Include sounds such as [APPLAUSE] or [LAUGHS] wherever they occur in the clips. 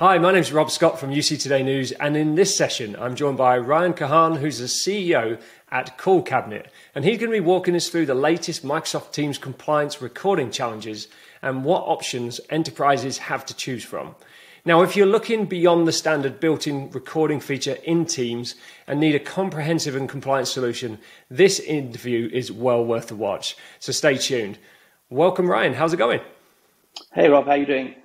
Hi, my name is Rob Scott from UC Today News, and in this session, I'm joined by Ryan Kahan, who's the CEO at CallCabinet, and he's going to be walking us through the latest Microsoft Teams compliance recording challenges and what options enterprises have to choose from. Now, if you're looking beyond the standard built in recording feature in Teams and need a comprehensive and compliant solution, this interview is well worth the watch. So stay tuned. Welcome, Ryan. How's it going? Hey, Rob. How are you doing?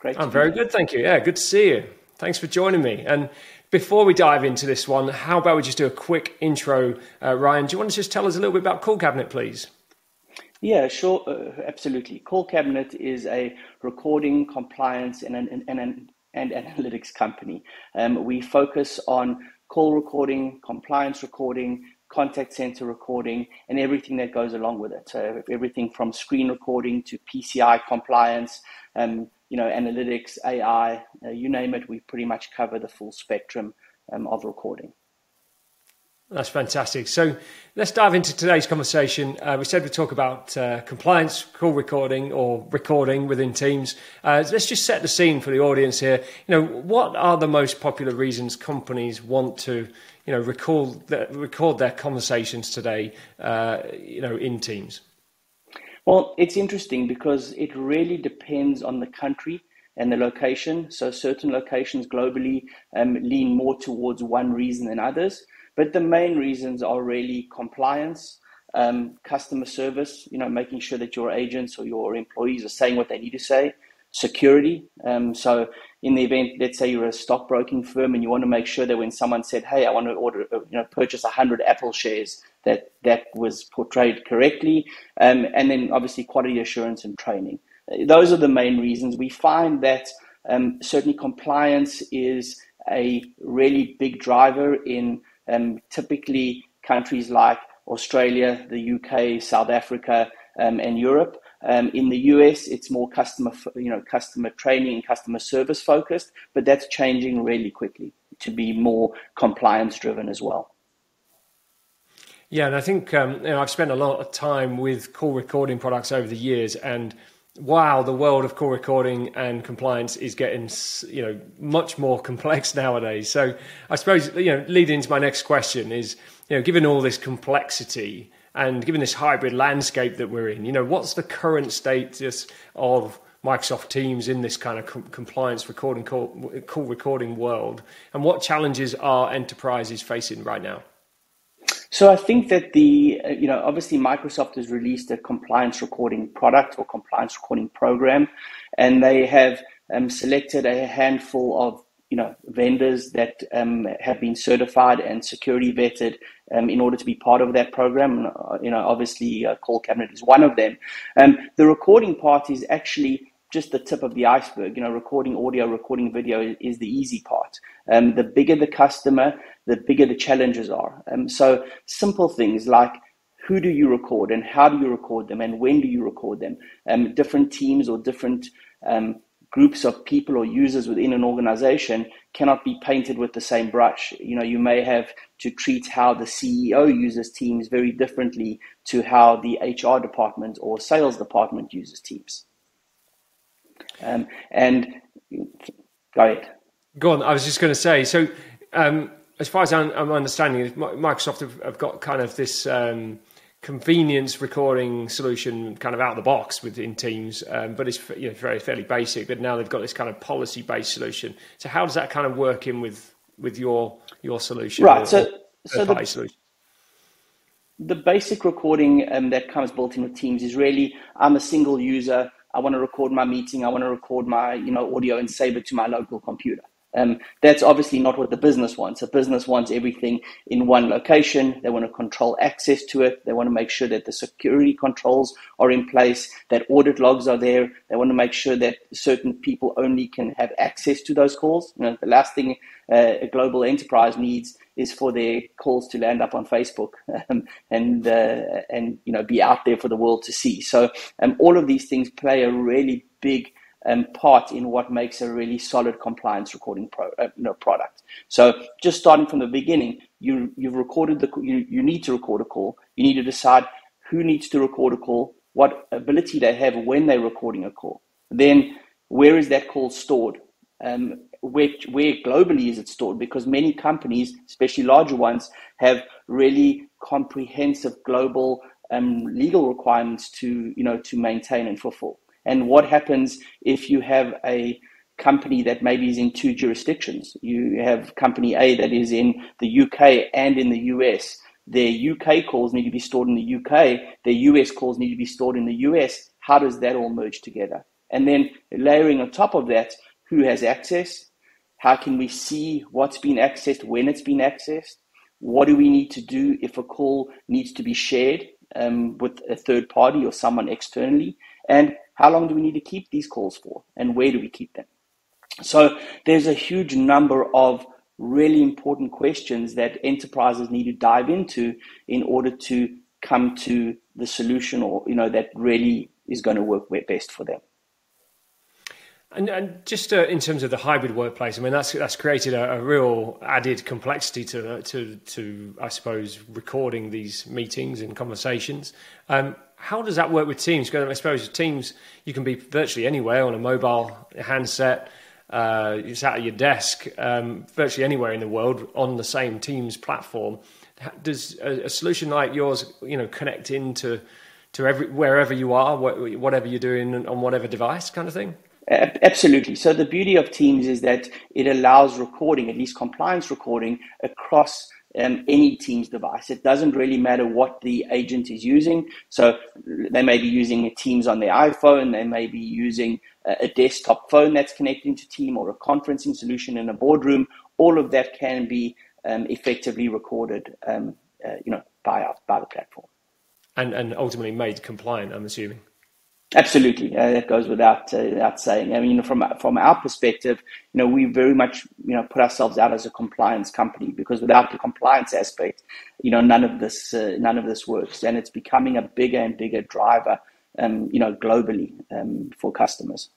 Great. I'm very good, thank you. Yeah, good to see you. Thanks for joining me. And before we dive into this one, how about we just do a quick intro? Uh, Ryan, do you want to just tell us a little bit about CallCabinet, please? Yeah, sure, uh, absolutely. CallCabinet is a recording, compliance, and an, and, an, and analytics company. Um, we focus on call recording, compliance recording, contact center recording, and everything that goes along with it. So everything from screen recording to PCI compliance, um, you know, analytics, AI, uh, you name it, we pretty much cover the full spectrum um, of recording. That's fantastic. So let's dive into today's conversation. Uh, we said we'd talk about uh, compliance, call recording, or recording within Teams. Uh, let's just set the scene for the audience here. You know, what are the most popular reasons companies want to, you know, record record their conversations today, uh, you know, in Teams? Well, it's interesting because it really depends on the country and the location. So certain locations globally um, lean more towards one reason than others. But the main reasons are really compliance, um, customer service, you know, making sure that your agents or your employees are saying what they need to say, security. Um, so in the event, let's say you're a stockbroking firm and you want to make sure that when someone said, "Hey, I want to order, uh, you know, purchase hundred Apple shares," that that was portrayed correctly, um, and then obviously quality assurance and training. Those are the main reasons. We find that um, certainly compliance is a really big driver in um, typically countries like Australia, the UK, South Africa, um, and Europe. Um, in the US, it's more customer, you know, customer training and customer service focused, but that's changing really quickly to be more compliance driven as well. Yeah, and I think um, you know, I've spent a lot of time with call recording products over the years, and wow, the world of call recording and compliance is getting you know much more [LAUGHS] complex nowadays. So I suppose you know, leading into my next question is you know, given all this complexity and given this hybrid landscape that we're in, you know, what's the current status of Microsoft Teams in this kind of com- compliance recording call, call recording world, and what challenges are enterprises facing right now? So I think that the, you know, obviously Microsoft has released a compliance recording product or compliance recording program, and they have um, selected a handful of, you know, vendors that um, have been certified and security vetted um, in order to be part of that program. Uh, you know, obviously uh, CallCabinet is one of them. Um, the recording part is actually just the tip of the iceberg. You know, recording audio, recording video is the easy part. Um, the bigger the customer, the bigger the challenges are. Um, so simple things like who do you record and how do you record them and when do you record them? Um, different teams or different um, groups of people or users within an organization cannot be painted with the same brush. You know, you may have to treat how the CEO uses Teams very differently to how the HR department or sales department uses Teams. Um, and go ahead. Go on. I was just going to say. So, um, as far as I'm, I'm, understanding, Microsoft have, have got kind of this um, convenience recording solution, kind of out of the box within Teams, um, but it's you know, very fairly basic. But now they've got this kind of policy based solution. So, how does that kind of work in with with your your solution? Right. Or, so, so the, solution? the basic recording um, that comes built in with Teams is really I'm a single user. I want to record my meeting. I want to record my you know audio and save it to my local computer. Um, that's obviously not what the business wants. A business wants everything in one location. They want to control access to it. They want to make sure that the security controls are in place, that audit logs are there. They want to make sure that certain people only can have access to those calls. You know, the last thing uh, a global enterprise needs is for their calls to land up on Facebook [LAUGHS] um, and uh, and you know be out there for the world to see. So um, all of these things play a really big um, part in what makes a really solid compliance recording pro, uh, you know, product. So just starting from the beginning, you you've recorded the you, you need to record a call. You need to decide who needs to record a call, what ability they have when they're recording a call. Then where is that call stored? um, where, where globally is it stored? Because many companies, especially larger ones, have really comprehensive global um, legal requirements to you know to maintain and fulfill. And what happens if you have a company that maybe is in two jurisdictions? You have company A that is in the UK and in the US. Their UK calls need to be stored in the UK. Their US calls need to be stored in the US. How does that all merge together? And then layering on top of that, who has access? How can we see what's been accessed, when it's been accessed? What do we need to do if a call needs to be shared um, with a third party or someone externally? And how long do we need to keep these calls for? And where do we keep them? So there's a huge number of really important questions that enterprises need to dive into in order to come to the solution or you know that really is going to work best for them. And, and just uh, in terms of the hybrid workplace, I mean that's that's created a, a, real added complexity to to to I suppose recording these meetings and conversations. Um, how does that work with Teams? Because I suppose Teams you can be virtually anywhere on a mobile handset. Uh, you're sat at your desk, um, virtually anywhere in the world on the same Teams platform. Does a, a solution like yours, you know, connect into to every wherever you are, whatever you're doing on whatever device, kind of thing? Absolutely. So the beauty of Teams is that it allows recording, at least compliance recording, across um, any Teams device. It doesn't really matter what the agent is using. So they may be using Teams on their iPhone, they may be using a desktop phone that's connecting to Team or a conferencing solution in a boardroom. All of that can be um, effectively recorded, um, uh, you know, by our, by the platform. And and ultimately made compliant, I'm assuming. Absolutely, uh, that goes without uh, without saying. I mean, from from our perspective, you know, we very much you know put ourselves out as a compliance company because without the compliance aspect, you know, none of this uh, none of this works, and it's becoming a bigger and bigger driver, um, you know, globally um, for customers.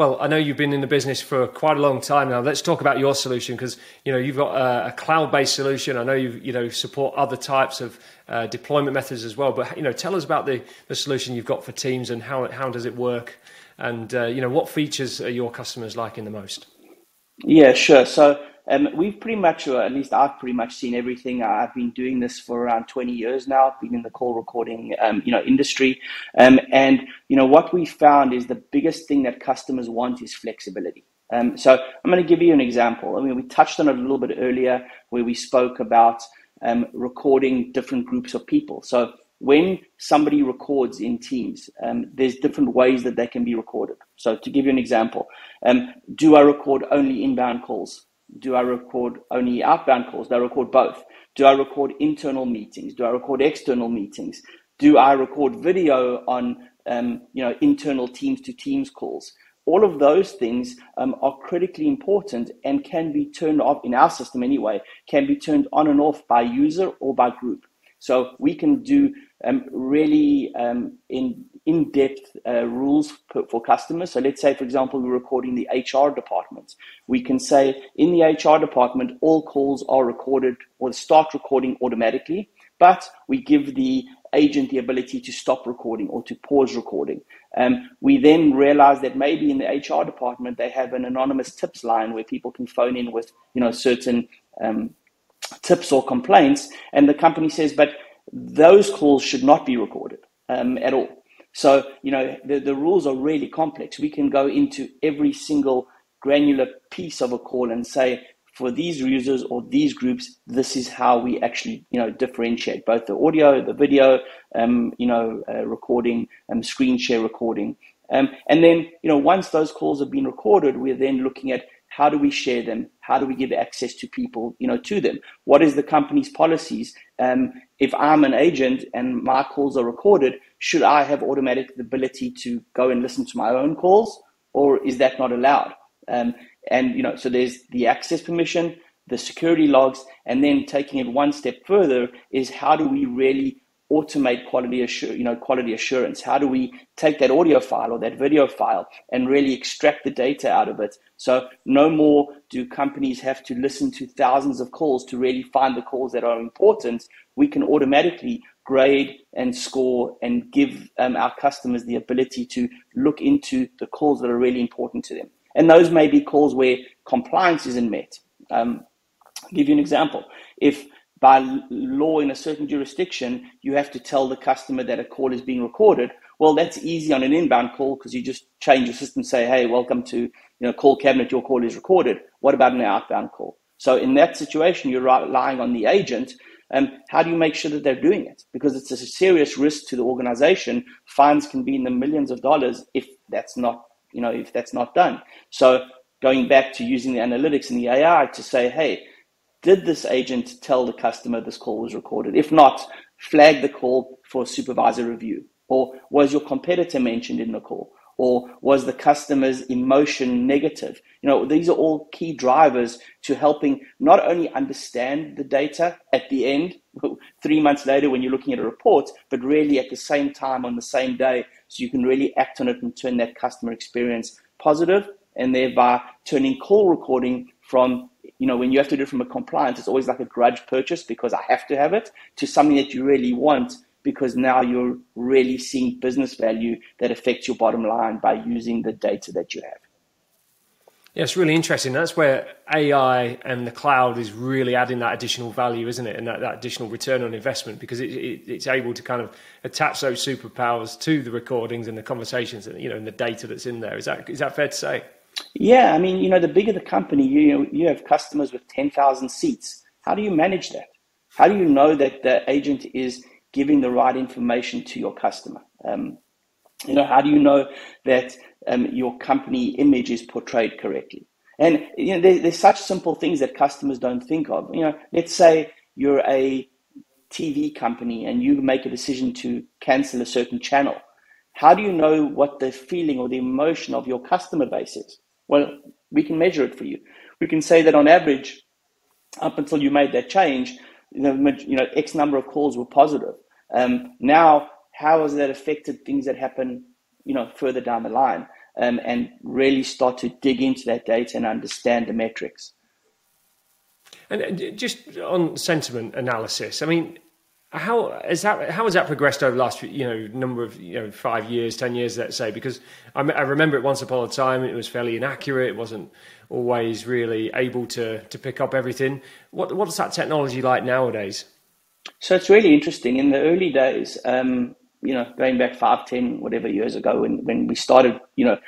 Well, I know you've been in the business for quite a long time now. Let's talk about your solution because you know you've got a, a cloud-based solution. I know you you know support other types of uh, deployment methods as well. But you know, tell us about the, the solution you've got for Teams and how how does it work, and uh, you know what features are your customers liking the most. Yeah, sure. So um, we've pretty much, or at least I've pretty much seen everything. I've been doing this for around 20 years now. I've been in the call recording, um, you know, industry. Um, and, you know, what we found is the biggest thing that customers want is flexibility. Um, so I'm going to give you an example. I mean, we touched on it a little bit earlier where we spoke about um, recording different groups of people. So when somebody records in Teams, um, there's different ways that they can be recorded. So to give you an example, um, do I record only inbound calls? Do I record only outbound calls? Do I record both? Do I record internal meetings? Do I record external meetings? Do I record video on um, you know internal teams to teams calls? All of those things um, are critically important and can be turned off in our system anyway. Can be turned on and off by user or by group. So we can do um, really um, in in depth uh, rules for, for, customers. So let's say, for example, we're recording the HR department. We can say in the HR department, all calls are recorded or start recording automatically, but we give the agent the ability to stop recording or to pause recording. Um, we then realize that maybe in the HR department they have an anonymous tips line where people can phone in with you know certain um, tips or complaints, and the company says, but those calls should not be recorded um, at all. So, you know, the, the rules are really complex. We can go into every single granular piece of a call and say, for these users or these groups, this is how we actually, you know, differentiate both the audio, the video, um, you know, uh, recording, um, screen share recording. Um, and then, you know, once those calls have been recorded, we're then looking at how do we share them? How do we give access to people, you know, to them? What is the company's policies? Um, if I'm an agent and my calls are recorded, should I have automatic ability to go and listen to my own calls, or is that not allowed? Um, and you know, so there's the access permission, the security logs, and then taking it one step further is how do we really automate quality assur- you know quality assurance how do we take that audio file or that video file and really extract the data out of it so no more do companies have to listen to thousands of calls to really find the calls that are important we can automatically grade and score and give um, our customers the ability to look into the calls that are really important to them And those may be calls where compliance isn't met. Um, I'll give you an example. If by law in a certain jurisdiction, you have to tell the customer that a call is being recorded. Well, that's easy on an inbound call because you just change your system, say, hey, welcome to you know call cabinet, your call is recorded. What about an outbound call? So in that situation, you're relying on the agent. Um, how do you make sure that they're doing it? Because it's a serious risk to the organization. Fines can be in the millions of dollars if that's not, you know, if that's not done. So going back to using the analytics and the AI to say, hey, did this agent tell the customer this call was recorded? If not, flag the call for supervisor review. Or was your competitor mentioned in the call? Or was the customer's emotion negative? You know, these are all key drivers to helping not only understand the data at the end, [LAUGHS] three months later when you're looking at a report, but really at the same time on the same day, so you can really act on it and turn that customer experience positive and thereby turning call recording from you know when you have to do it from a compliance it's always like a grudge purchase because i have to have it to something that you really want because now you're really seeing business value that affects your bottom line by using the data that you have yeah, it's really interesting. That's where AI and the cloud is really adding that additional value, isn't it? And that, that additional return on investment because it, it, it's able to kind of attach those superpowers to the recordings and the conversations, and, you know, and the data that's in there. Is that is that fair to say? Yeah, I mean, you know, the bigger the company, you know, you have customers with 10,000 seats. How do you manage that? How do you know that the agent is giving the right information to your customer? Um, you know, how do you know that um, your company image is portrayed correctly? And you know, there, there's such simple things that customers don't think of. You know, let's say you're a TV company and you make a decision to cancel a certain channel. How do you know what the feeling or the emotion of your customer base is? Well, we can measure it for you. We can say that on average, up until you made that change, you know, X number of calls were positive. Um, now, how has that affected things that happen, you know, further down the line, um, and really start to dig into that data and understand the metrics. And just on sentiment analysis, I mean, how has that how has that progressed over the last you know number of you know five years, ten years, let's say? Because I, I remember it once upon a time it was fairly inaccurate. It wasn't always really able to to pick up everything. What what's that technology like nowadays? So it's really interesting. In the early days, um, you know, going back five, ten, whatever years ago, when when we started, you know,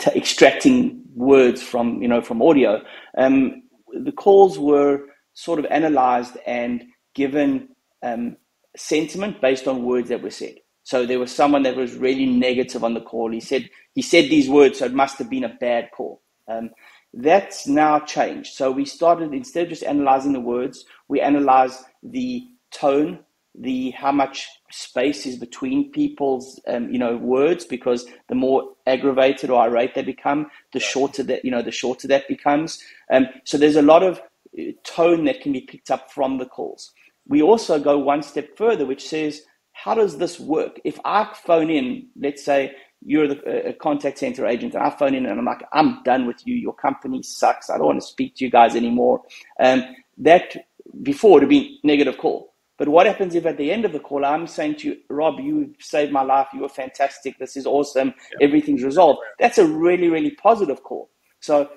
t- extracting words from you know from audio, um, the calls were sort of analyzed and given um, sentiment based on words that were said. So there was someone that was really negative on the call. He said he said these words, so it must have been a bad call. Um, that's now changed. So we started instead of just analyzing the words, we analyze the tone, the how much space is between people's um, you know words because the more aggravated or irate they become, the shorter that you know the shorter that becomes. Um, so there's a lot of uh, tone that can be picked up from the calls we also go one step further, which says, how does this work? If I phone in, let's say you're the, a contact center agent, and I phone in and I'm like, I'm done with you. Your company sucks. I don't want to speak to you guys anymore. Um, that before to be negative call. But what happens if at the end of the call I'm saying to you, Rob, you saved my life. You were fantastic. This is awesome. Yeah. Everything's resolved. That's a really, really positive call. So,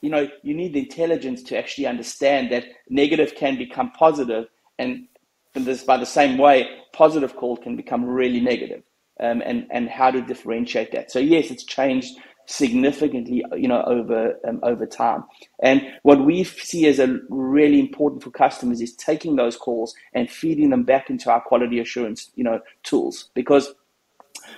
you know, you need the intelligence to actually understand that negative can become positive and this, by the same way, positive call can become really negative, um, and and how to differentiate that. So yes, it's changed significantly, you know, over um, over time. And what we see as a really important for customers is taking those calls and feeding them back into our quality assurance, you know, tools. Because,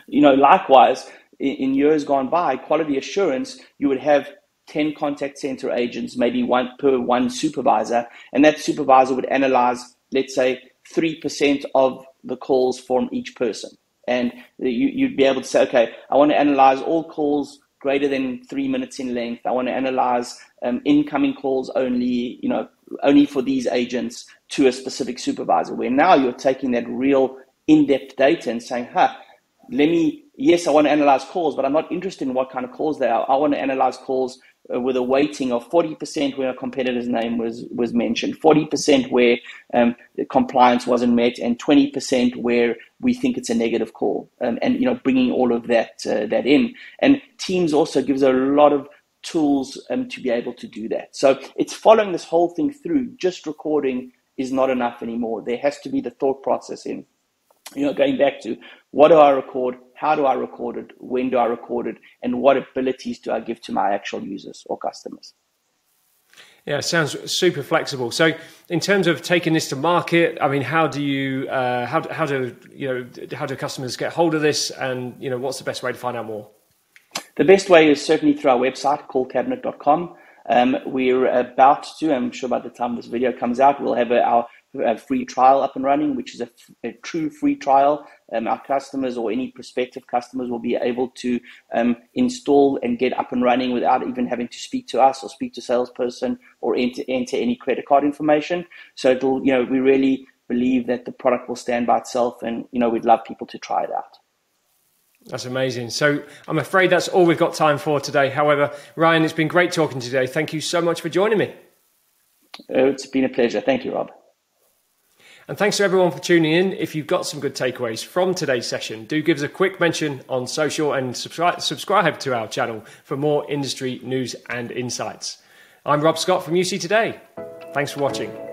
you know, likewise, in, in years gone by, quality assurance, you would have 10 contact center agents, maybe one per one supervisor, and that supervisor would analyze let's say, 3% of the calls from each person. And you, would be able to say, okay, I want to analyze all calls greater than three minutes in length. I want to analyze um, incoming calls only, you know, only for these agents to a specific supervisor. Where now you're taking that real in-depth data and saying, huh, let me, yes, I want to analyze calls, but I'm not interested in what kind of calls they are. I want to analyze calls with a weighting of 40% where a competitor's name was, was mentioned, 40% where um, compliance wasn't met, and 20% where we think it's a negative call. Um, and, you know, bringing all of that, uh, that in. And Teams also gives a lot of tools um, to be able to do that. So it's following this whole thing through. Just recording is not enough anymore. There has to be the thought process in. You know, going back to what do I record? How do I record it? When do I record it? And what abilities do I give to my actual users or customers? Yeah, sounds super flexible. So, in terms of taking this to market, I mean, how do you, uh, how, how do you know, how do customers get hold of this, and you know, what's the best way to find out more? The best way is certainly through our website, callcabinet.com. Um, we're about to, I'm sure by the time this video comes out, we'll have a, our a free trial up and running, which is a, a true free trial. Um, our customers or any prospective customers will be able to um, install and get up and running without even having to speak to us or speak to salesperson or enter, enter any credit card information. So it'll, you know, we really believe that the product will stand by itself, and you know, we'd love people to try it out. That's amazing. So I'm afraid that's all we've got time for today. However, Ryan, it's been great talking today. Thank you so much for joining me. Uh, it's been a pleasure. Thank you, Rob. And thanks to everyone for tuning in. If you've got some good takeaways from today's session, do give us a quick mention on social and subscribe, subscribe to our channel for more industry news and insights. I'm Rob Scott from UC Today. Thanks for watching.